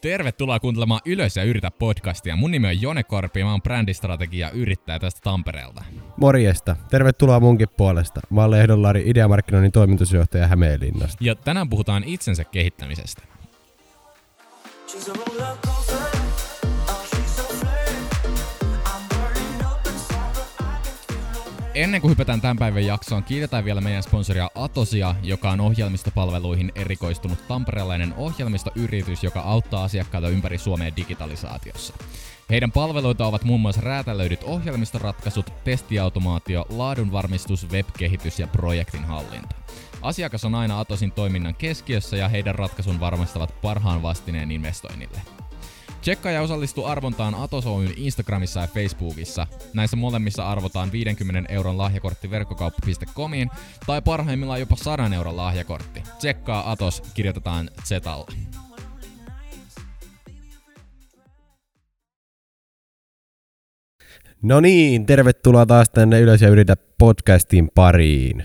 Tervetuloa kuuntelemaan Ylös ja yritä podcastia. Mun nimi on Jone Korpi ja mä oon brändistrategia yrittäjä tästä Tampereelta. Morjesta. Tervetuloa munkin puolesta. Mä olen Lehdollari Ideamarkkinoinnin toimitusjohtaja Hämeenlinnasta. Ja tänään puhutaan itsensä kehittämisestä. She's a roller Ennen kuin hypätään tämän päivän jaksoon, kiitetään vielä meidän sponsoria Atosia, joka on ohjelmistopalveluihin erikoistunut tamperelainen ohjelmistoyritys, joka auttaa asiakkaita ympäri Suomea digitalisaatiossa. Heidän palveluita ovat muun muassa räätälöidyt ohjelmistoratkaisut, testiautomaatio, laadunvarmistus, webkehitys ja projektin hallinta. Asiakas on aina Atosin toiminnan keskiössä ja heidän ratkaisun varmistavat parhaan vastineen investoinnille. Tsekkaa ja osallistu arvontaan Atos Oyn Instagramissa ja Facebookissa. Näissä molemmissa arvotaan 50 euron lahjakortti verkkokauppa.comiin tai parhaimmillaan jopa 100 euron lahjakortti. Tsekkaa Atos, kirjoitetaan Zetalla. No niin, tervetuloa taas tänne Ylös ja yritä podcastin pariin.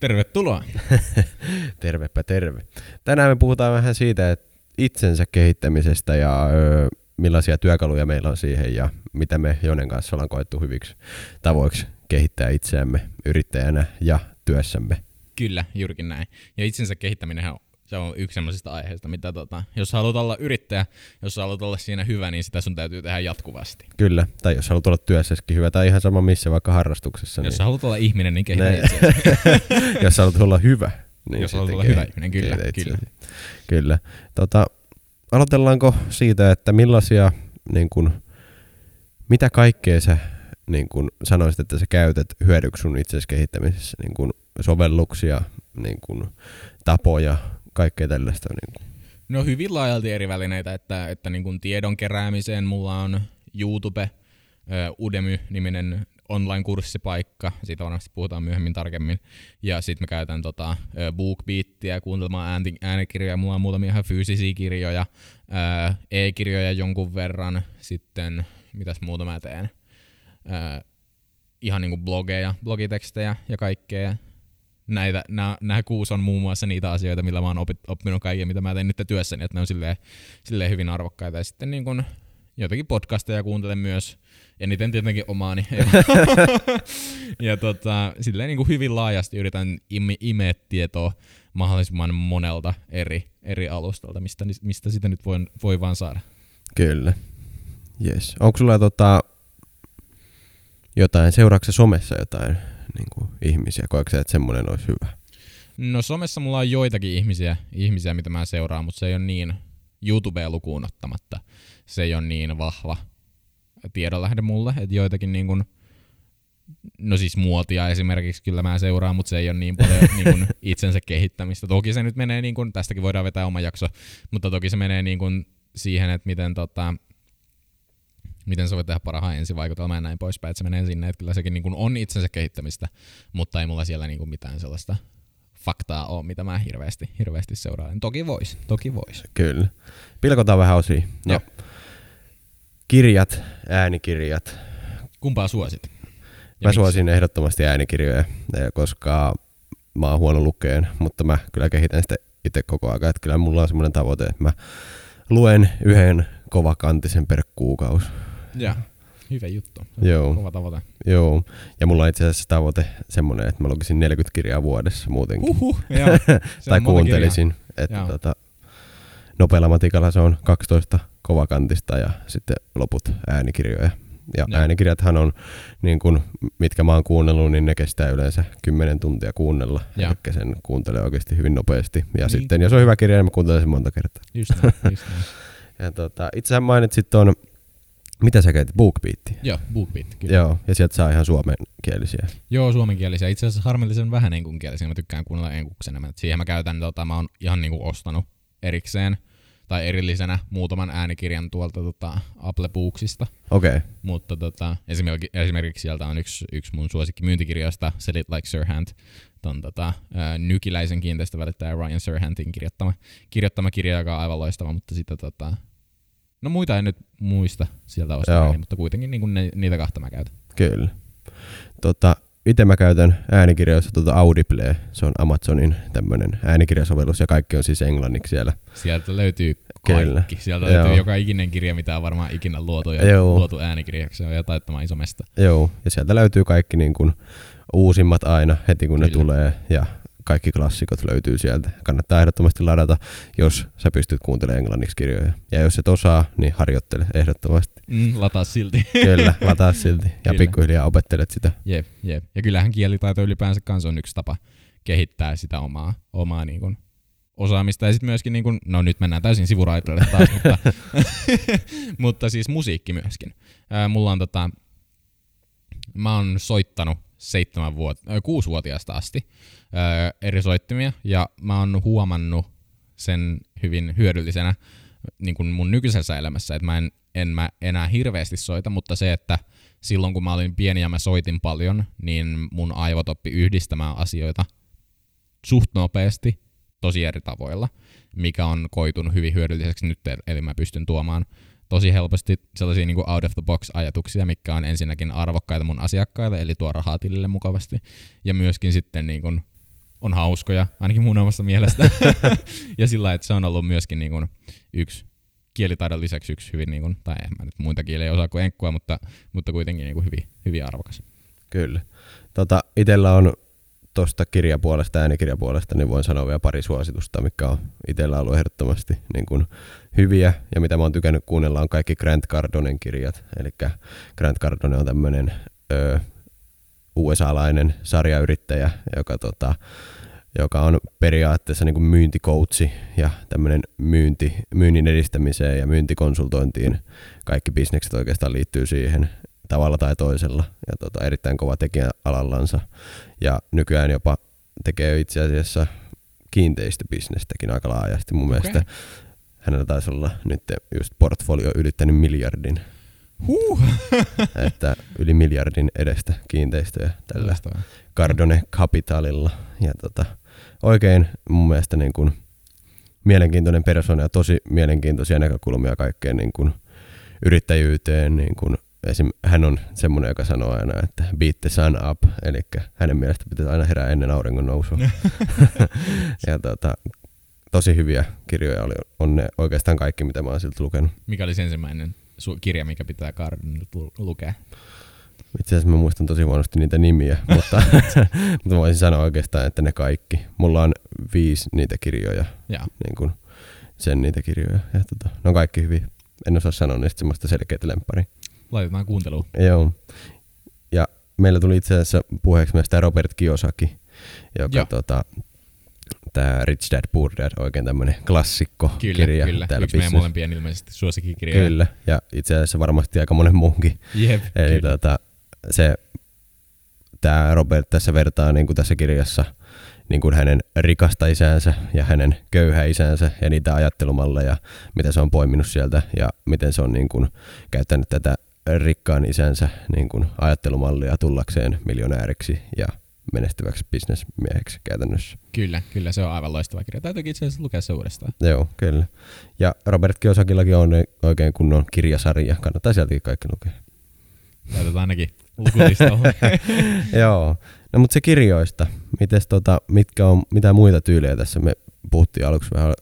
Tervetuloa. Tervepä terve. Tänään me puhutaan vähän siitä, että itsensä kehittämisestä ja ö, millaisia työkaluja meillä on siihen ja mitä me Jonen kanssa ollaan koettu hyviksi tavoiksi kehittää itseämme yrittäjänä ja työssämme. Kyllä, juurikin näin. Ja itsensä kehittäminen on se on yksi sellaisista aiheista, mitä tota, jos haluat olla yrittäjä, jos haluat olla siinä hyvä, niin sitä sun täytyy tehdä jatkuvasti. Kyllä, tai jos haluat olla työssäskin hyvä, tai ihan sama missä, vaikka harrastuksessa. Jos niin... haluat olla ihminen, niin kehitä itseäsi. jos haluat olla hyvä, niin jos haluat olla hyvä ihminen, kyllä. Kyllä. kyllä. Tota, aloitellaanko siitä, että millaisia, niin kun, mitä kaikkea sä niin kun sanoisit, että sä käytät hyödyksi sun itsesi kehittämisessä, niin kun sovelluksia, niin kun tapoja, kaikkea tällaista. Niin kuin. No hyvin laajalti eri välineitä, että, että niin kuin tiedon keräämiseen mulla on YouTube, Udemy-niminen online-kurssipaikka, siitä varmasti puhutaan myöhemmin tarkemmin. Ja sitten mä käytän tota, BookBeatia kuuntelemaan äänikirjoja, mulla on muutamia ihan fyysisiä kirjoja, e-kirjoja jonkun verran, sitten mitäs muuta mä teen, ihan niinku blogeja, blogitekstejä ja kaikkea. Näitä, nämä, nämä kuusi on muun muassa niitä asioita, millä mä oon opit, oppinut kaiken, mitä mä teen nyt työssäni, että ne on silleen, silleen hyvin arvokkaita. Ja sitten niin kun, jotakin podcasteja kuuntelen myös, eniten tietenkin omaani. ja tota, silleen niin kuin hyvin laajasti yritän ime, imeä tietoa mahdollisimman monelta eri, eri alustalta, mistä, mistä sitä nyt voi, voi vaan saada. Kyllä. Yes. Onko sulla tota, jotain, seuraavaksi somessa jotain niin kuin ihmisiä? Koetko sä, että semmoinen olisi hyvä? No somessa mulla on joitakin ihmisiä, ihmisiä mitä mä seuraan, mutta se ei ole niin YouTubea lukuun ottamatta. Se ei ole niin vahva tiedonlähde mulle, että joitakin niin kuin, no siis muotia esimerkiksi kyllä mä seuraan, mutta se ei ole niin paljon niin kuin itsensä kehittämistä. Toki se nyt menee, niin kuin, tästäkin voidaan vetää oma jakso, mutta toki se menee niin kuin siihen, että miten tota, miten sä voit tehdä parhaan ensivaikutelmaa ja näin poispäin, että se menee sinne, että kyllä sekin niin kuin on itsensä kehittämistä, mutta ei mulla siellä niin kuin mitään sellaista faktaa ole, mitä mä hirveästi, hirveästi seuraan. Toki vois, toki vois. Kyllä. Pilkotaan vähän osia. No, Joo. Kirjat, äänikirjat. Kumpaa suosit? Ja mä miksi? suosin ehdottomasti äänikirjoja, koska mä oon huono lukeen, mutta mä kyllä kehitän sitä itse koko ajan. Että kyllä mulla on semmoinen tavoite, että mä luen yhden kovakantisen per kuukausi. Ja, hyvä juttu. Joo. Kova tavoite. Joo, ja mulla on itse asiassa tavoite semmoinen, että mä lukisin 40 kirjaa vuodessa muutenkin. Uhuh, joo. tai kuuntelisin, että tota, nopealla matikalla se on 12 kovakantista ja sitten loput äänikirjoja. Ja no. äänikirjathan on, niin kun, mitkä mä oon kuunnellut, niin ne kestää yleensä 10 tuntia kuunnella. Ja. Eli sen kuuntelee oikeasti hyvin nopeasti. Ja niin. sitten, jos on hyvä kirja, niin mä kuuntelen sen monta kertaa. Just näin, just näin. ja tota, itsehän mainitsit tuon mitä sä käytit? BookBeat? Joo, BookBeat, kyllä. Joo, ja sieltä saa ihan suomenkielisiä. Joo, suomenkielisiä. Itse asiassa harmillisen vähän englanninkielisiä. Mä tykkään kuunnella enkuksen Siihen mä käytän, tota, mä oon ihan niinku ostanut erikseen tai erillisenä muutaman äänikirjan tuolta tota, Apple Booksista. Okei. Okay. Mutta tota, esimerkiksi, esimerkiksi sieltä on yksi, yksi mun suosikki myyntikirjoista, Sell It Like Sirhant, ton tota, ää, nykiläisen kiinteistövälittäjä Ryan Sirhantin kirjoittama, kirjoittama kirja, joka on aivan loistava, mutta sitä tota, No muita en nyt muista sieltä ostaa, mutta kuitenkin niin ne, niitä kahta mä käytän. Kyllä. Tota, itse mä käytän äänikirjoissa tuota Audible, se on Amazonin tämmöinen äänikirjasovellus ja kaikki on siis englanniksi siellä. Sieltä löytyy Kyllä. kaikki. Sieltä löytyy Joo. joka ikinen kirja, mitä on varmaan ikinä luotu ja Joo. luotu äänikirjaksi. Se on jotain iso mesta. Joo, ja sieltä löytyy kaikki niin kuin uusimmat aina heti kun Kyllä. ne tulee. Ja kaikki klassikot löytyy sieltä. Kannattaa ehdottomasti ladata, jos sä pystyt kuuntelemaan englanniksi kirjoja. Ja jos et osaa, niin harjoittele ehdottomasti. Mm, lataa silti. Kyllä, lataa silti. Ja Kyllä. pikkuhiljaa opettelet sitä. Jep, jep. Ja kyllähän kielitaito ylipäänsä kanssa on yksi tapa kehittää sitä omaa, omaa niin kuin osaamista. Ja sitten myöskin, niin kuin, no nyt mennään täysin sivuraitoille taas, mutta, mutta siis musiikki myöskin. Ää, mulla on tota, mä oon soittanut seitsemän vuot- äh, asti ää, eri soittimia, ja mä oon huomannut sen hyvin hyödyllisenä niin kuin mun nykyisessä elämässä, että mä en, en mä enää hirveästi soita, mutta se, että silloin kun mä olin pieni ja mä soitin paljon, niin mun aivot oppi yhdistämään asioita suht nopeasti tosi eri tavoilla, mikä on koitunut hyvin hyödylliseksi nyt, eli mä pystyn tuomaan tosi helposti sellaisia niin kuin out of the box ajatuksia, mikä on ensinnäkin arvokkaita mun asiakkaille, eli tuo rahaa tilille mukavasti, ja myöskin sitten niin kuin on hauskoja, ainakin mun omasta mielestä. ja sillä että se on ollut myöskin niin kuin yksi kielitaidon lisäksi yksi hyvin, niin kuin, tai en mä nyt muita kieliä osaa kuin enkkua, mutta, mutta kuitenkin niin kuin hyvin, hyvin arvokas. Kyllä. Tota, itellä on tuosta kirjapuolesta, äänikirjapuolesta, niin voin sanoa vielä pari suositusta, mikä on itsellä ollut ehdottomasti niin kuin hyviä. Ja mitä mä oon tykännyt kuunnella on kaikki Grant Cardonen kirjat. Eli Grant Cardone on tämmöinen USA-lainen sarjayrittäjä, joka, tota, joka on periaatteessa niin kuin myyntikoutsi ja tämmöinen myynti, myynnin edistämiseen ja myyntikonsultointiin. Kaikki bisnekset oikeastaan liittyy siihen tavalla tai toisella ja tota, erittäin kova tekijä alallansa. Ja nykyään jopa tekee itse asiassa kiinteistöbisnestäkin aika laajasti. Mun okay. mielestä hänellä taisi olla nyt just portfolio ylittänyt miljardin. Huh. että yli miljardin edestä kiinteistöjä tällä. Cardone Capitalilla. Ja tota, oikein mun mielestä niin kuin mielenkiintoinen persona ja tosi mielenkiintoisia näkökulmia kaikkeen niin kuin yrittäjyyteen, niin kuin esim. hän on semmoinen, joka sanoo aina, että beat the sun up, eli hänen mielestä pitäisi aina herää ennen auringon nousua. ja tota, tosi hyviä kirjoja oli, on ne oikeastaan kaikki, mitä mä oon siltä lukenut. Mikä oli ensimmäinen su- kirja, mikä pitää Cardinilta lukea? Itse asiassa mä muistan tosi huonosti niitä nimiä, mutta, mutta voisin sanoa oikeastaan, että ne kaikki. Mulla on viisi niitä kirjoja, ja. niin kun sen niitä kirjoja. Ja tota, ne on kaikki hyviä. En osaa sanoa niistä semmoista selkeää lemppari. Laitetaan kuunteluun. Joo. Ja meillä tuli itse asiassa puheeksi myös tämä Robert Kiyosaki, joka tota, tämä Rich Dad Poor Dad, oikein tämmöinen klassikko kyllä, kirja. Kyllä, täällä yksi meidän molempien ilmeisesti suosikkikirja. Kyllä, ja itse asiassa varmasti aika monen muunkin. Jep, Eli tota, se, tämä Robert tässä vertaa niin kuin tässä kirjassa niin kuin hänen rikasta isäänsä ja hänen köyhä isänsä ja niitä ajattelumalleja, mitä se on poiminut sieltä ja miten se on niin kuin käyttänyt tätä rikkaan isänsä niin kuin ajattelumallia tullakseen miljonääriksi ja menestyväksi bisnesmieheksi käytännössä. Kyllä, kyllä se on aivan loistava kirja. Täytyykin itse asiassa lukea se uudestaan. Joo, kyllä. Ja Robert Kiosakillakin on oikein kunnon kirjasarja. Kannattaa sieltäkin kaikki lukea. Täytetään ainakin lukulistalle. Joo. No mutta se kirjoista. Mites tota, mitkä on, mitä muita tyylejä tässä? Me puhuttiin aluksi vähän,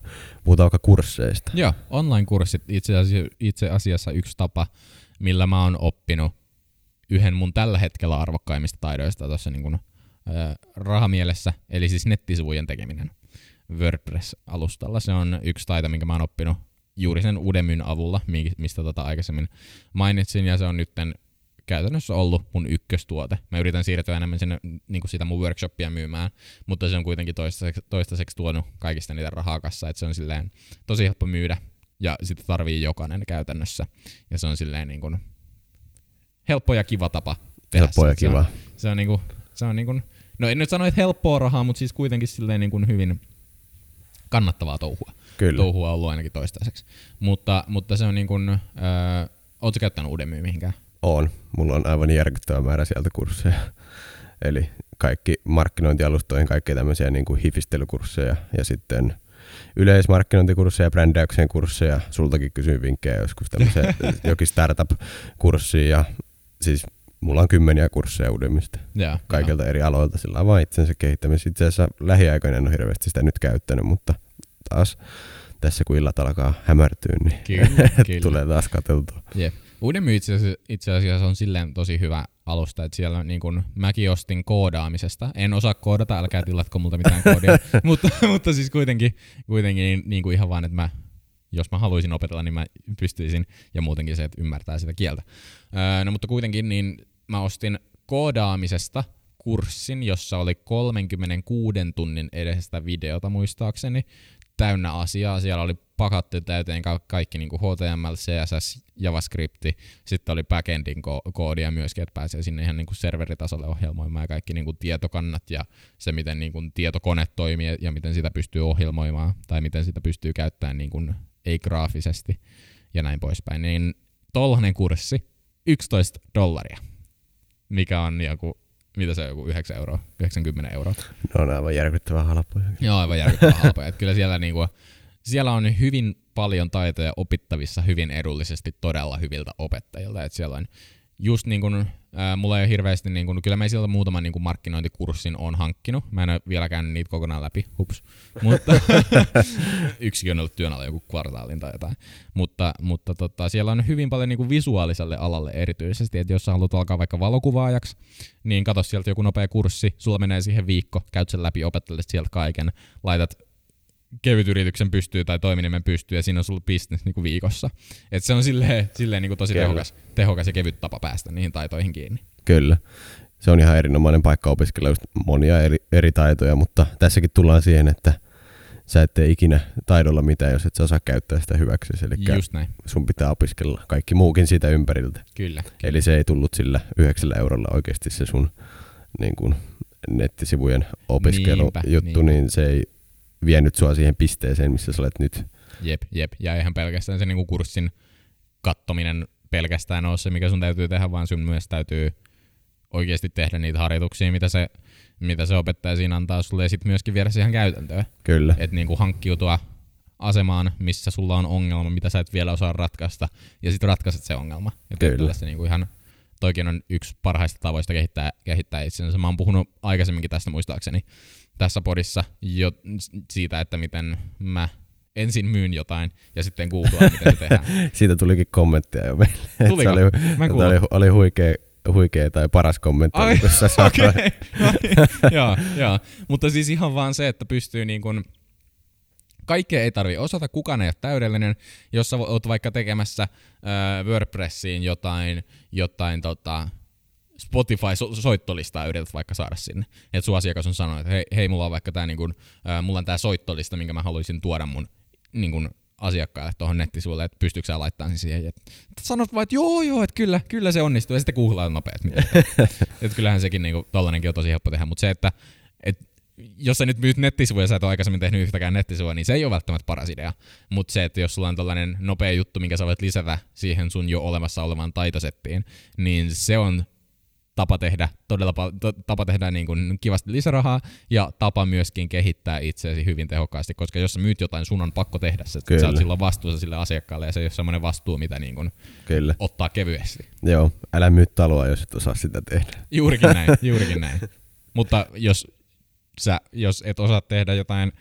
puhutaan vaikka kursseista. Joo, online-kurssit itse asiassa, itse asiassa yksi tapa, millä mä oon oppinut yhden mun tällä hetkellä arvokkaimmista taidoista tuossa niin kuin, äh, rahamielessä, eli siis nettisivujen tekeminen WordPress-alustalla. Se on yksi taito, minkä mä oon oppinut juuri sen Udemyn avulla, mistä tota aikaisemmin mainitsin, ja se on nytten käytännössä ollut mun ykköstuote. Mä yritän siirtyä enemmän sinne niin kuin sitä mun workshopia myymään, mutta se on kuitenkin toistaiseksi, toistaiseksi tuonut kaikista niitä rahaa kanssa, että se on silleen tosi helppo myydä ja sitten tarvii jokainen käytännössä. Ja se on silleen niin kuin helppo ja kiva tapa tehdä Helppo ja kiva. Se on, se on, niin kuin, se on niin kuin, no en nyt sano, että helppoa rahaa, mutta siis kuitenkin silleen niin kuin hyvin kannattavaa touhua. Kyllä. Touhua on ollut ainakin toistaiseksi. Mutta, mutta se on niin kuin, öö, ootko käyttänyt uuden myy mihinkään? On. Mulla on aivan järkyttävä määrä sieltä kursseja. Eli kaikki markkinointialustoihin, kaikki tämmöisiä niin kuin hifistelykursseja ja sitten yleismarkkinointikursseja, brändäyksen kursseja. Sultakin kysyin vinkkejä joskus tämmöisiä jokin startup-kurssia ja siis mulla on kymmeniä kursseja uudemmista ja, kaikilta ja. eri aloilta. Sillä on vain itsensä kehittämistä. Itse asiassa lähiaikoina en ole hirveästi sitä nyt käyttänyt, mutta taas tässä kun illat alkaa hämärtyä, niin kyllä, kyllä. tulee taas katseltua. Jep. Uuden itse asiassa, itse asiassa on silleen tosi hyvä alusta, että siellä niin kun, mäkin ostin koodaamisesta. En osaa koodata, älkää tilatko multa mitään koodia, mutta, mutta siis kuitenkin, kuitenkin niin, niin kuin ihan vaan, että mä, jos mä haluaisin opetella, niin mä pystyisin, ja muutenkin se, että ymmärtää sitä kieltä. Öö, no mutta kuitenkin niin mä ostin koodaamisesta kurssin, jossa oli 36 tunnin edestä videota muistaakseni, täynnä asiaa. Siellä oli pakattu täyteen ka- kaikki niin kuin HTML, CSS, JavaScript, sitten oli backendin ko- koodia myöskin, että pääsee sinne ihan niin kuin serveritasolle ohjelmoimaan ja kaikki niin kuin tietokannat ja se, miten niin kuin tietokone toimii ja miten sitä pystyy ohjelmoimaan tai miten sitä pystyy käyttämään niin kuin ei-graafisesti ja näin poispäin. Niin tollainen kurssi, 11 dollaria, mikä on joku mitä se on, joku 9 euroa, 90 euroa. No on aivan järkyttävän halpoja. Joo, aivan järkyttävän halpoja. kyllä siellä, niinku, siellä on hyvin paljon taitoja opittavissa hyvin edullisesti todella hyviltä opettajilta. Et siellä on just niin kuin, ää, mulla ei ole hirveästi, niin kuin, kyllä mä sieltä muutaman niin kuin markkinointikurssin on hankkinut. Mä en ole vieläkään niitä kokonaan läpi, hups. Mutta yksikin on ollut työn alla joku kvartaalin tai jotain. Mutta, mutta tota, siellä on hyvin paljon niin visuaaliselle alalle erityisesti, että jos sä haluat alkaa vaikka valokuvaajaksi, niin katso sieltä joku nopea kurssi, sulla menee siihen viikko, käyt sen läpi, opettelet sieltä kaiken, laitat kevyt yrityksen pystyy tai toiminimen pystyy ja siinä on sulla business niin kuin viikossa. Et se on silleen, silleen niin kuin tosi tehokas, tehokas ja kevyt tapa päästä niihin taitoihin kiinni. Kyllä. Se on ihan erinomainen paikka opiskella just monia eri, eri taitoja, mutta tässäkin tullaan siihen, että sä et tee ikinä taidolla mitään, jos et sä osaa käyttää sitä hyväksi. Eli Just näin. sun pitää opiskella kaikki muukin siitä ympäriltä. Kyllä, kyllä. Eli se ei tullut sillä yhdeksällä eurolla oikeasti se sun niin kuin, nettisivujen opiskelujuttu, niin se ei vienyt sua siihen pisteeseen, missä sä olet nyt. Jep, jep. Ja eihän pelkästään se niinku kurssin kattominen pelkästään ole se, mikä sun täytyy tehdä, vaan sun myös täytyy oikeasti tehdä niitä harjoituksia, mitä se, mitä se opettaja siinä antaa sulle, ja sitten myöskin viedä siihen käytäntöön. Kyllä. Että niinku hankkiutua asemaan, missä sulla on ongelma, mitä sä et vielä osaa ratkaista, ja sitten ratkaiset se ongelma. Ja Kyllä. Se niinku ihan, toikin on yksi parhaista tavoista kehittää, kehittää itsensä. Mä oon puhunut aikaisemminkin tästä muistaakseni, tässä podissa jo siitä, että miten mä ensin myyn jotain ja sitten googlaa, miten se tehdään. Siitä tulikin kommentteja jo meille. Tuliko? Se oli, mä oli, oli huikea, huikea tai paras kommentti, Ai, kun sä okay. joo, joo. Mutta siis ihan vaan se, että pystyy niin kuin, kaikkea ei tarvi osata, kukaan ei ole täydellinen. Jos sä oot vaikka tekemässä äh, WordPressiin jotain, jotain tota, Spotify-soittolistaa yrität vaikka saada sinne. Että sun asiakas on sanonut, että hei, hei mulla on vaikka tää, niin kun, äh, mulla on tää soittolista, minkä mä haluaisin tuoda mun niin kun, asiakkaille tuohon nettisivuille, että pystyykö sä laittamaan sen siihen. Et sanot vaan, että joo joo, että kyllä, kyllä se onnistuu, ja sitten googlaat nopeasti. että kyllähän sekin niin kuin, tollanenkin on tosi helppo tehdä, mutta se, että et, jos sä nyt myyt nettisivuja ja sä et ole aikaisemmin tehnyt yhtäkään nettisivua, niin se ei ole välttämättä paras idea. Mutta se, että jos sulla on tällainen nopea juttu, minkä sä voit lisätä siihen sun jo olemassa olevaan taitosettiin, niin se on tapa tehdä todella tapa tehdä niin kuin kivasti lisärahaa ja tapa myöskin kehittää itseäsi hyvin tehokkaasti, koska jos sä myyt jotain, sun on pakko tehdä se. Kyllä. Sä oot silloin vastuussa sille asiakkaalle ja se ei ole semmoinen vastuu, mitä niin kuin Kyllä. ottaa kevyesti. Joo, älä myy taloa, jos et osaa sitä tehdä. Juurikin näin, juurikin näin. Mutta jos sä, jos et osaa tehdä jotain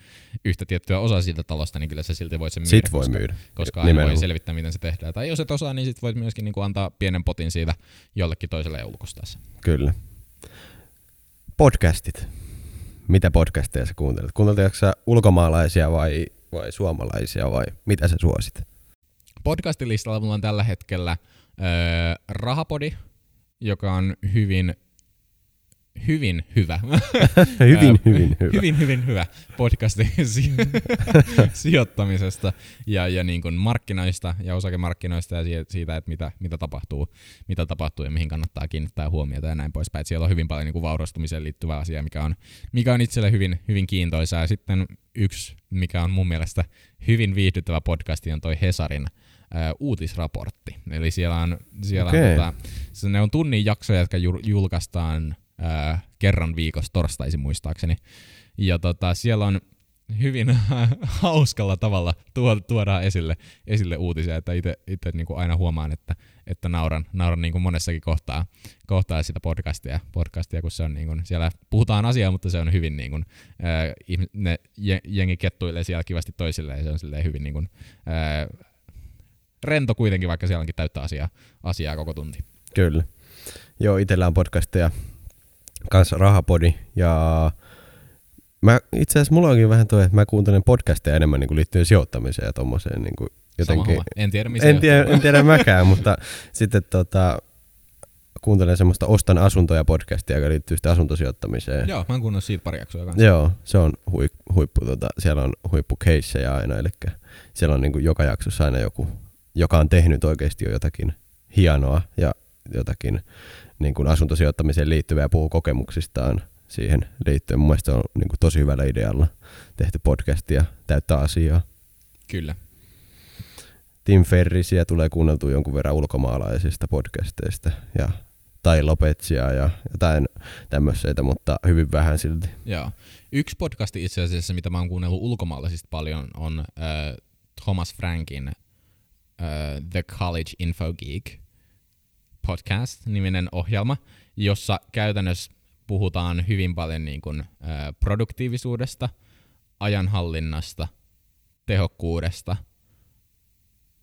yhtä tiettyä osaa siitä talosta, niin kyllä sä silti voit sen myydä. Sit voi koska, myydä. Koska aina voi selvittää, miten se tehdään. Tai jos et osaa, niin sit voit myöskin niin kuin antaa pienen potin siitä jollekin toiselle ja ulkostaa se. Kyllä. Podcastit. Mitä podcasteja sä kuuntelet? Kuunteletko sä ulkomaalaisia vai, vai suomalaisia vai mitä sä suosit? Podcastilistalla mulla on tällä hetkellä öö, Rahapodi, joka on hyvin hyvin hyvä. hyvin, hyvin hyvä. hyvin, hyvin hyvä podcasti sijoittamisesta ja, ja niin kuin markkinoista ja osakemarkkinoista ja siitä, että mitä, mitä, tapahtuu, mitä tapahtuu ja mihin kannattaa kiinnittää huomiota ja näin poispäin. Et siellä on hyvin paljon niin kuin vaurastumiseen liittyvää asia, mikä on, mikä on itselle hyvin, hyvin kiintoisaa. Ja sitten yksi, mikä on mun mielestä hyvin viihdyttävä podcasti, on toi Hesarin uutisraportti. Eli siellä on, siellä okay. on tota, ne on tunnin jaksoja, jotka julkaistaan ää, kerran viikossa torstaisin muistaakseni. Ja tota, siellä on hyvin hauskalla tavalla tuodaan esille, esille uutisia, että itse niinku aina huomaan, että, että nauran, nauran niinku monessakin kohtaa, kohtaa sitä podcastia, podcastia, kun se on niinku, siellä puhutaan asiaa, mutta se on hyvin niinku, ää, ne jengi kettuilee siellä kivasti toisilleen ja se on hyvin niinku, ää, rento kuitenkin, vaikka siellä onkin täyttä asiaa, asiaa koko tunti. Kyllä. Joo, itsellä on podcasteja, kanssa Rahapodi ja Mä, itse asiassa mulla onkin vähän toi, että mä kuuntelen podcasteja enemmän niin kuin liittyen sijoittamiseen ja tommoseen niin kuin jotenkin. En tiedä, missä en tiedä, en tiedä mäkään, mutta sitten tota, kuuntelen semmoista Ostan asuntoja podcastia, joka liittyy sitten asuntosijoittamiseen. Joo, mä oon kuunnellut siitä pari jaksoa kanssa. Joo, se on hui, huippu, tota, siellä on huippukeissejä aina, eli siellä on niin kuin joka jaksossa aina joku, joka on tehnyt oikeasti jo jotakin hienoa ja jotakin niin kuin asuntosijoittamiseen liittyvää ja puhuu kokemuksistaan siihen liittyen. Mun mielestä on niin kuin tosi hyvällä idealla tehty podcastia täyttää asiaa. Kyllä. Tim Ferrisiä tulee kuunneltua jonkun verran ulkomaalaisista podcasteista ja tai Lopetsia ja jotain tämmöisiä, mutta hyvin vähän silti. Joo. Yksi podcasti itse asiassa, mitä mä oon kuunnellut ulkomaalaisista paljon, on äh, Thomas Frankin äh, The College Info Geek podcast-niminen ohjelma, jossa käytännössä puhutaan hyvin paljon niin kuin, ä, produktiivisuudesta, ajanhallinnasta, tehokkuudesta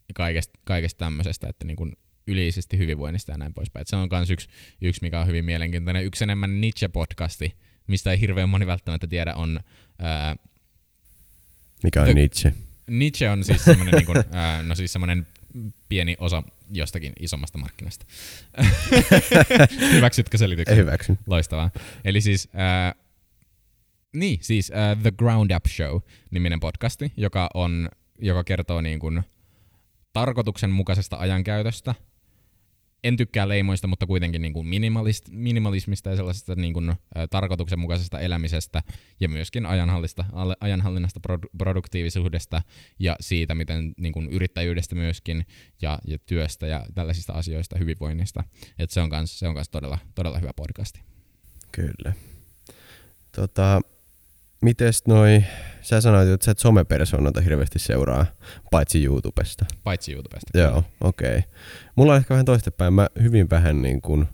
ja kaikesta, kaikesta tämmöisestä, että niin kuin yleisesti hyvinvoinnista ja näin poispäin. Et se on myös yksi, yksi, mikä on hyvin mielenkiintoinen. Yksi enemmän Nietzsche-podcasti, mistä ei hirveän moni välttämättä tiedä, on... Ää, mikä on the, Nietzsche? Nietzsche on siis semmoinen, niin kuin, ää, no siis pieni osa jostakin isommasta markkinasta. Hyväksytkö selityksen? Hyväksyn. Loistavaa. Eli siis, äh, niin, siis äh, The Ground Up Show niminen podcasti, joka, on, joka kertoo niin kuin tarkoituksenmukaisesta ajankäytöstä – en tykkää leimoista, mutta kuitenkin niin kuin minimalist, minimalismista ja sellaisesta niin kuin, ä, tarkoituksenmukaisesta elämisestä ja myöskin ajanhallinnasta, ajanhallinnasta produ, produktiivisuudesta ja siitä, miten niin kuin yrittäjyydestä myöskin ja, ja työstä ja tällaisista asioista, hyvinvoinnista. Et se on kans, se on kans todella, todella hyvä podcasti. Kyllä. Tota, Mites noi, sä sanoit, että sä et somepersonalta hirveästi seuraa, paitsi YouTubesta. Paitsi YouTubesta. Joo, okei. Okay. Mulla on ehkä vähän toistepäin, mä hyvin vähän niin kuin,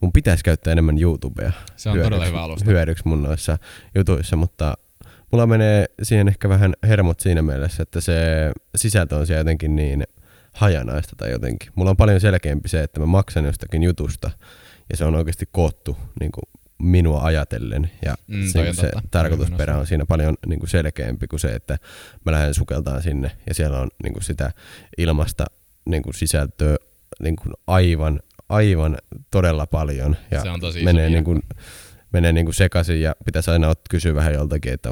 mun pitäisi käyttää enemmän YouTubea. Se on hyödyksi, todella hyvä alusta. Hyödyksi mun noissa jutuissa, mutta mulla menee siihen ehkä vähän hermot siinä mielessä, että se sisältö on siellä jotenkin niin hajanaista tai jotenkin. Mulla on paljon selkeämpi se, että mä maksan jostakin jutusta ja se on oikeasti koottu niin kuin minua ajatellen. Ja mm, se, se tarkoitusperä on siinä paljon niin kuin selkeämpi kuin se, että mä lähden sukeltaan sinne ja siellä on niin kuin sitä ilmasta niin kuin sisältöä niin kuin aivan, aivan todella paljon. Ja se on tosi menee niin kuin, menee niin kuin sekaisin ja pitäisi aina kysyä vähän joltakin, että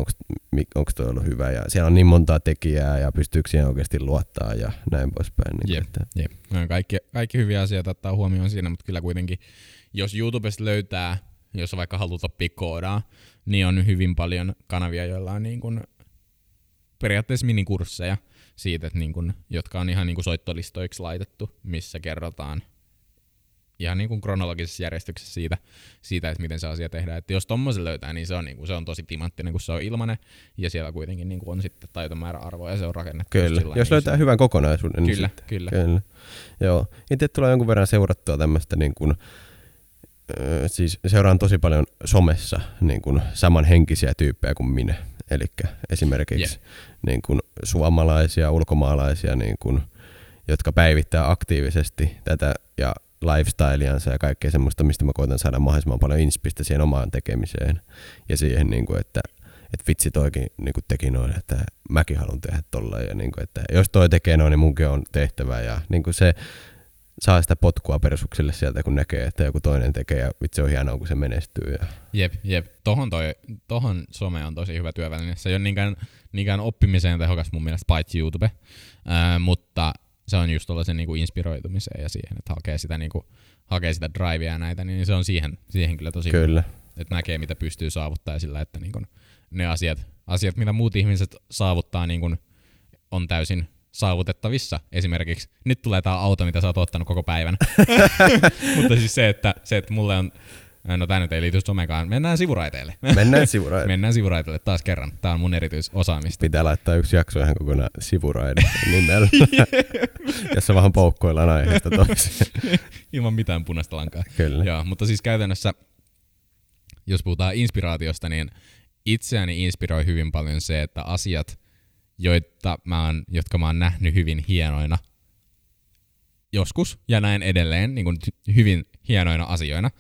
onko toi ollut hyvä. Ja siellä on niin montaa tekijää ja pystyykö siihen oikeasti luottaa ja näin poispäin. Niin jep, että. jep. No, kaikki, kaikki hyviä asioita ottaa huomioon siinä, mutta kyllä kuitenkin, jos YouTubesta löytää jos vaikka haluat oppia koodaa, niin on hyvin paljon kanavia, joilla on niin kuin periaatteessa minikursseja siitä, että niin kuin, jotka on ihan niin kuin soittolistoiksi laitettu, missä kerrotaan ihan niin kuin kronologisessa järjestyksessä siitä, siitä, että miten se asia tehdään. Että jos tommosen löytää, niin se on, niin kuin, se on tosi timanttinen, kun se on ilmanen, ja siellä kuitenkin niin kuin on sitten taitomäärä arvoa, ja se on rakennettu. Kyllä, sillä, jos niin löytää se... hyvän kokonaisuuden. Kyllä, niin kyllä. kyllä. Joo. Itse tulee jonkun verran seurattua tämmöistä niin kuin, siis seuraan tosi paljon somessa niin kuin samanhenkisiä tyyppejä kuin minä. Eli esimerkiksi yeah. niin kuin suomalaisia, ulkomaalaisia, niin kuin, jotka päivittää aktiivisesti tätä ja lifestyleansa ja kaikkea semmoista, mistä mä koitan saada mahdollisimman paljon inspistä siihen omaan tekemiseen. Ja siihen, niin kuin, että, että vitsi toikin niin kuin teki noin, että mäkin haluan tehdä tolla. Ja niin kuin, että jos toi tekee noin, niin munkin on tehtävä. Ja niin kuin se, saa sitä potkua persuksille sieltä, kun näkee, että joku toinen tekee ja vitsi on hienoa, kun se menestyy. Ja... Jep, jep. Tohon, toi, tohon some on tosi hyvä työväline. Se ei ole niinkään, niinkään oppimiseen tehokas mun mielestä, paitsi YouTube, ää, mutta se on just tuollaisen niinku inspiroitumiseen ja siihen, että hakee sitä, niinku, hakee sitä drivea ja näitä, niin se on siihen, siihen kyllä tosi kyllä. hyvä. Että näkee, mitä pystyy saavuttaa sillä, että niinku ne asiat, asiat, mitä muut ihmiset saavuttaa, niinku, on täysin saavutettavissa. Esimerkiksi nyt tulee tämä auto, mitä sä oot ottanut koko päivän. Mutta siis se että, se, että mulle on No tämä nyt ei liity somekaan. Mennään sivuraiteille. Mennään sivuraiteille. Mennään sivuraiteille taas kerran. Tämä on mun erityisosaamista. Pitää laittaa yksi jakso ihan kokonaan sivuraide nimellä. Jossa vähän poukkoillaan aiheesta toiseen. Ilman mitään punaista lankaa. Kyllä. Joo, mutta siis käytännössä, jos puhutaan inspiraatiosta, niin itseäni inspiroi hyvin paljon se, että asiat, joita mä oon, jotka mä oon nähnyt hyvin hienoina joskus ja näin edelleen niin kuin hyvin hienoina asioina,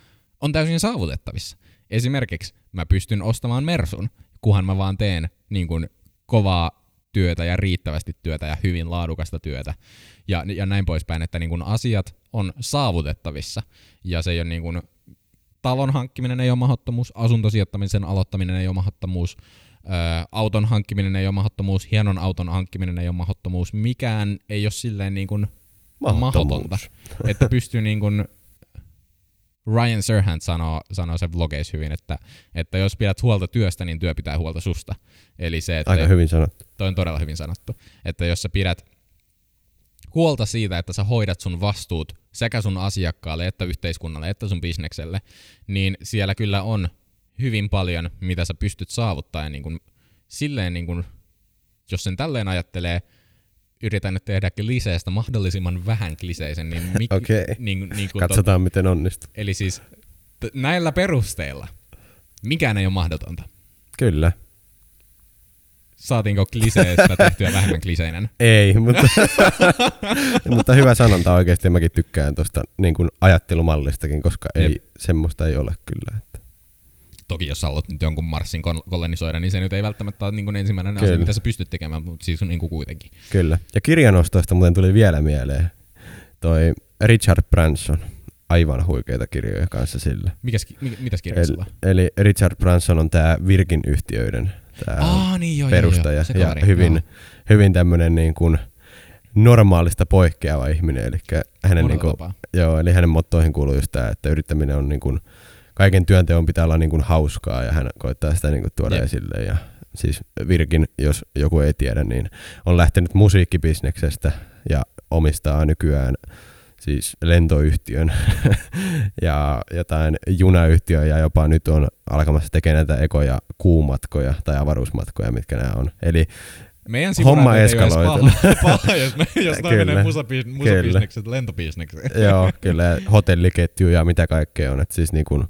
on täysin saavutettavissa. Esimerkiksi mä pystyn ostamaan Mersun, kuhan mä vaan teen niin kuin kovaa työtä ja riittävästi työtä ja hyvin laadukasta työtä ja, ja näin poispäin, että niin kuin asiat on saavutettavissa ja se ei ole niin kuin, talon hankkiminen ei ole mahdottomuus, asuntosijoittamisen aloittaminen ei ole mahdottomuus, ää, auton hankkiminen ei ole mahdottomuus, hienon auton hankkiminen ei ole mahdottomuus, mikään ei ole silleen niin kuin mahdotonta, että pystyy niin kuin Ryan Serhant sanoo, sanoo sen vlogeissa hyvin, että, että jos pidät huolta työstä, niin työ pitää huolta susta. Eli se, että Aika hyvin sanottu. Toi on todella hyvin sanottu. Että jos sä pidät huolta siitä, että sä hoidat sun vastuut sekä sun asiakkaalle, että yhteiskunnalle, että sun bisnekselle, niin siellä kyllä on hyvin paljon, mitä sä pystyt saavuttamaan. Niin kun, silleen, niin kun, jos sen tälleen ajattelee, yritän nyt tehdä kliseestä mahdollisimman vähän kliseisen. Niin mik, okay. niin, niin kun Katsotaan, tot, miten onnistuu. Eli siis t- näillä perusteilla mikään ei ole mahdotonta. Kyllä. Saatiinko kliseestä tehtyä vähemmän kliseinen? Ei, mutta, mutta hyvä sanonta oikeasti. Mäkin tykkään tuosta niin ajattelumallistakin, koska ei, Jep. semmoista ei ole kyllä. Toki jos haluat nyt jonkun Marsin kolonisoida, niin se nyt ei välttämättä ole niin kuin ensimmäinen Kyllä. asia, mitä sä pystyt tekemään, mutta siis niin kuin kuitenkin. Kyllä. Ja kirjanostoista muuten tuli vielä mieleen toi Richard Branson. Aivan huikeita kirjoja kanssa sillä. Mikäs, mitäs kirjoja eli, eli Richard Branson on tämä Virgin-yhtiöiden tää niin, joo, perustaja. Joo, joo. ja hyvin, joo. hyvin tämmöinen niin kuin normaalista poikkeava ihminen. Eli hänen, niin kuin, joo, eli hänen mottoihin kuuluu just tämä, että yrittäminen on niin kuin, kaiken työnteon pitää olla niin kuin hauskaa ja hän koittaa sitä niin kuin tuoda Jep. esille. Ja siis Virkin, jos joku ei tiedä, niin on lähtenyt musiikkibisneksestä ja omistaa nykyään siis lentoyhtiön ja jotain junayhtiöä ja jopa nyt on alkamassa tekemään näitä ekoja kuumatkoja tai avaruusmatkoja, mitkä nämä on. Eli meidän homma eskaloitu. Paha, jos, me, jos noin menee musabisnekset lentobisnekseen. Joo, kyllä. Hotelliketju ja mitä kaikkea on. Että siis niin kuin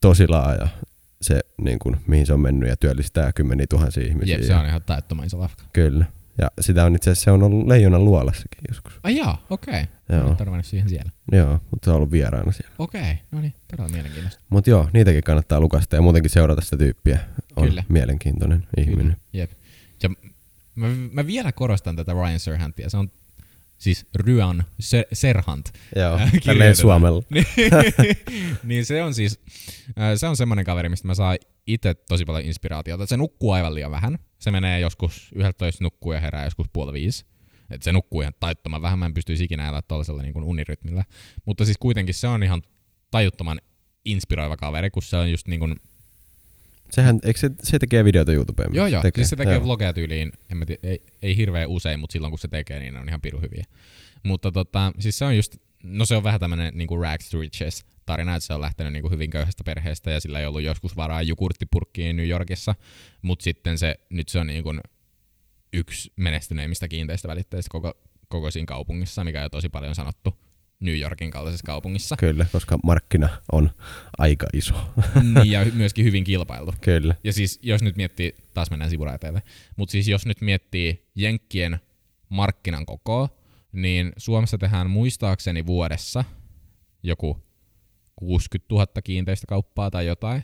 tosi laaja se, niin kuin, mihin se on mennyt ja työllistää kymmeniä tuhansia ihmisiä. Jep, se on ihan taittoman iso lafka. Kyllä. Ja sitä on itse asiassa, se on ollut Leijonan luolassakin joskus. Ai jaa, okei. Okay. Joo. Siihen siellä. Joo, mutta se on ollut vieraana siellä. Okei, okay. no niin, todella mielenkiintoista. Mutta joo, niitäkin kannattaa lukasta ja muutenkin seurata sitä tyyppiä. On Kyllä. mielenkiintoinen ihminen. Kyllä. Jep. Ja mä, mä vielä korostan tätä Ryan Serhantia. Se on siis Ryan Se- Serhant. Joo, tälleen suomella. Niin, niin se on siis, se on semmoinen kaveri, mistä mä saan itse tosi paljon inspiraatiota. Se nukkuu aivan liian vähän. Se menee joskus 11 nukkuu ja herää joskus puoli viisi. Et se nukkuu ihan taittoman vähän, mä en pystyisi ikinä elää tuollaisella niin unirytmillä. Mutta siis kuitenkin se on ihan tajuttoman inspiroiva kaveri, kun se on just niin kuin Sehän, eikö se, se tekee videoita YouTubeen? Joo, joo. Tekee. Siis se tekee joo. vlogeja tyyliin, en mä tii, ei, ei hirveän usein, mutta silloin kun se tekee, niin ne on ihan piru hyviä. Mutta tota, siis se on just, no se on vähän tämmönen niinku rags to riches tarina, että se on lähtenyt niinku hyvin köyhästä perheestä ja sillä ei ollut joskus varaa jukurttipurkkiin New Yorkissa, mutta sitten se, nyt se on niinku yksi menestyneimmistä kiinteistövälitteistä koko, koko siinä kaupungissa, mikä on tosi paljon sanottu New Yorkin kaltaisessa kaupungissa. Kyllä, koska markkina on aika iso. niin, ja myöskin hyvin kilpailtu. Kyllä. Ja siis jos nyt miettii, taas mennään sivuraiteille, mutta siis jos nyt miettii Jenkkien markkinan kokoa, niin Suomessa tehdään muistaakseni vuodessa joku 60 000 kiinteistökauppaa tai jotain.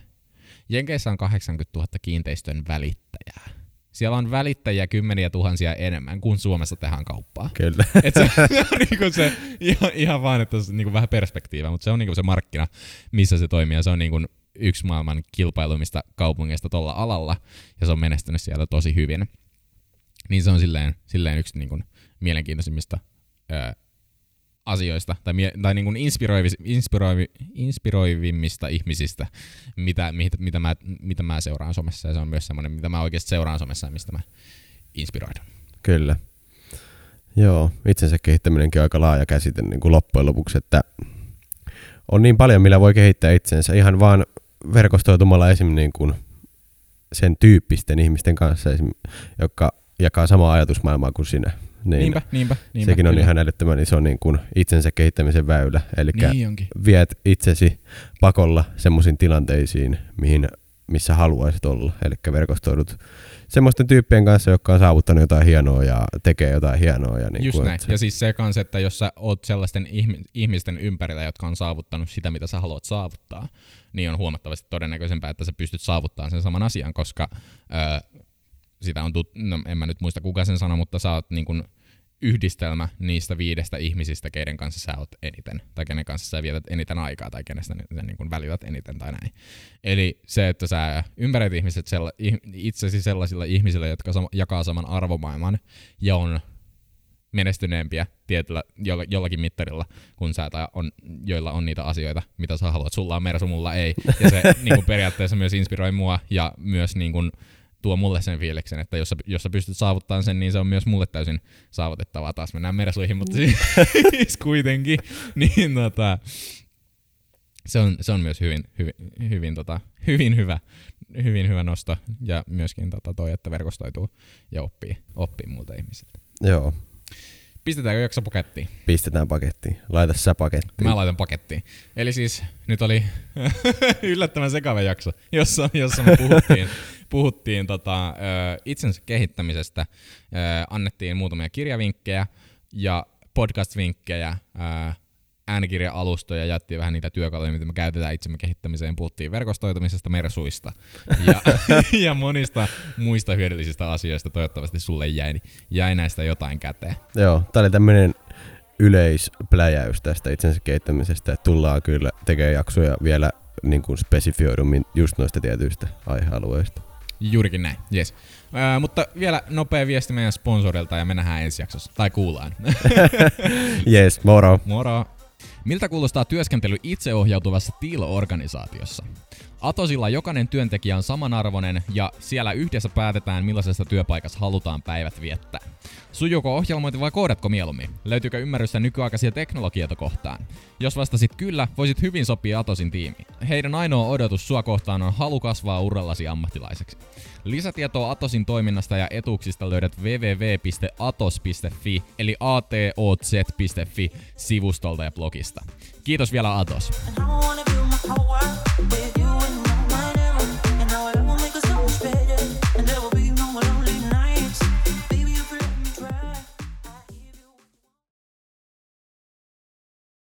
Jenkeissä on 80 000 kiinteistön välittäjää siellä on välittäjiä kymmeniä tuhansia enemmän kuin Suomessa tehdään kauppaa. Kyllä. Et se, se on niinku se, ihan, ihan vaan, että se niinku vähän perspektiiviä, mutta se on niinku se markkina, missä se toimii, ja se on niinku yksi maailman kilpailumista kaupungeista tuolla alalla, ja se on menestynyt siellä tosi hyvin. Niin se on silleen, silleen yksi niinku mielenkiintoisimmista öö, asioista tai, mie- tai niin kuin inspiroivi, inspiroivi, inspiroivimmista ihmisistä, mitä, mitä, mitä, mä, mitä mä seuraan somessa. Ja se on myös semmoinen, mitä mä oikeasti seuraan somessa ja mistä mä inspiroidun. Kyllä. Joo, itsensä kehittäminenkin on aika laaja käsite niin kuin loppujen lopuksi, että on niin paljon, millä voi kehittää itsensä ihan vaan verkostoitumalla esim. Niin kuin sen tyyppisten ihmisten kanssa, esim, jotka jakaa samaa ajatusmaailmaa kuin sinä. Niin niinpä, niinpä, niinpä. Sekin on kyllä. ihan älyttömän iso niin kuin itsensä kehittämisen väylä. Eli niin viet itsesi pakolla semmoisiin tilanteisiin, mihin, missä haluaisit olla. Eli verkostoidut semmoisten tyyppien kanssa, jotka on saavuttanut jotain hienoa ja tekee jotain hienoa. Ja niin Just kuin, näin. Se... Ja siis se kanssa, että jos sä oot sellaisten ihmisten ympärillä, jotka on saavuttanut sitä, mitä sä haluat saavuttaa, niin on huomattavasti todennäköisempää, että sä pystyt saavuttamaan sen saman asian, koska öö, sitä on, tut- no en mä nyt muista kuka sen sanoi, mutta sä oot niin kun yhdistelmä niistä viidestä ihmisistä, keiden kanssa sä oot eniten, tai kenen kanssa sä vietät eniten aikaa, tai kenestä sä niin kuin välität eniten, tai näin. Eli se, että sä ympäröit ihmiset sella, itsesi sellaisilla ihmisillä, jotka jakaa saman arvomaailman, ja on menestyneempiä tietyllä, jollakin mittarilla kuin sä, tai on, joilla on niitä asioita, mitä sä haluat. Sulla on Mersu, mulla ei. Ja se niin kuin periaatteessa myös inspiroi mua, ja myös niin kuin, tuo mulle sen fiiliksen, että jos sä, jos sä pystyt saavuttamaan sen, niin se on myös mulle täysin saavutettavaa. Taas mennään mersuihin, mutta siis kuitenkin. Niin tota, se on, se on myös hyvin, hyvin, hyvin, tota, hyvin, hyvä, hyvin hyvä nosto ja myöskin tota toi, että verkostoituu ja oppii, oppii muilta ihmisiltä. Joo. Pistetäänkö jakso pakettiin? Pistetään pakettiin. Laita sä pakettiin. Mä laitan pakettiin. Eli siis nyt oli yllättävän sekava jakso, jossa, jossa me puhuttiin puhuttiin tota, itsensä kehittämisestä, annettiin muutamia kirjavinkkejä ja podcast-vinkkejä, äänikirja-alustoja, jättiin vähän niitä työkaluja, mitä me käytetään itsemme kehittämiseen, puhuttiin verkostoitumisesta, mersuista ja, ja monista muista hyödyllisistä asioista. Toivottavasti sulle jäi, jäi näistä jotain käteen. Joo, tää oli tämmönen yleispläjäys tästä itsensä kehittämisestä, että tullaan kyllä tekemään jaksoja vielä niin kuin spesifioidummin just noista tietyistä aihealueista. Juurikin näin, yes. Äh, mutta vielä nopea viesti meidän sponsorilta ja me nähdään ensi jaksossa. Tai kuullaan. yes, moro. Moro. Miltä kuulostaa työskentely itseohjautuvassa Teal-organisaatiossa? Atosilla jokainen työntekijä on samanarvoinen ja siellä yhdessä päätetään millaisessa työpaikassa halutaan päivät viettää. Sujuuko ohjelmointi vai koodatko mieluummin? Löytyykö ymmärrystä nykyaikaisia teknologioita kohtaan? Jos vastasit kyllä, voisit hyvin sopia Atosin tiimiin. Heidän ainoa odotus sua kohtaan on halu kasvaa urallasi ammattilaiseksi. Lisätietoa Atosin toiminnasta ja etuuksista löydät www.atos.fi eli atoz.fi sivustolta ja blogista. Kiitos vielä Atos.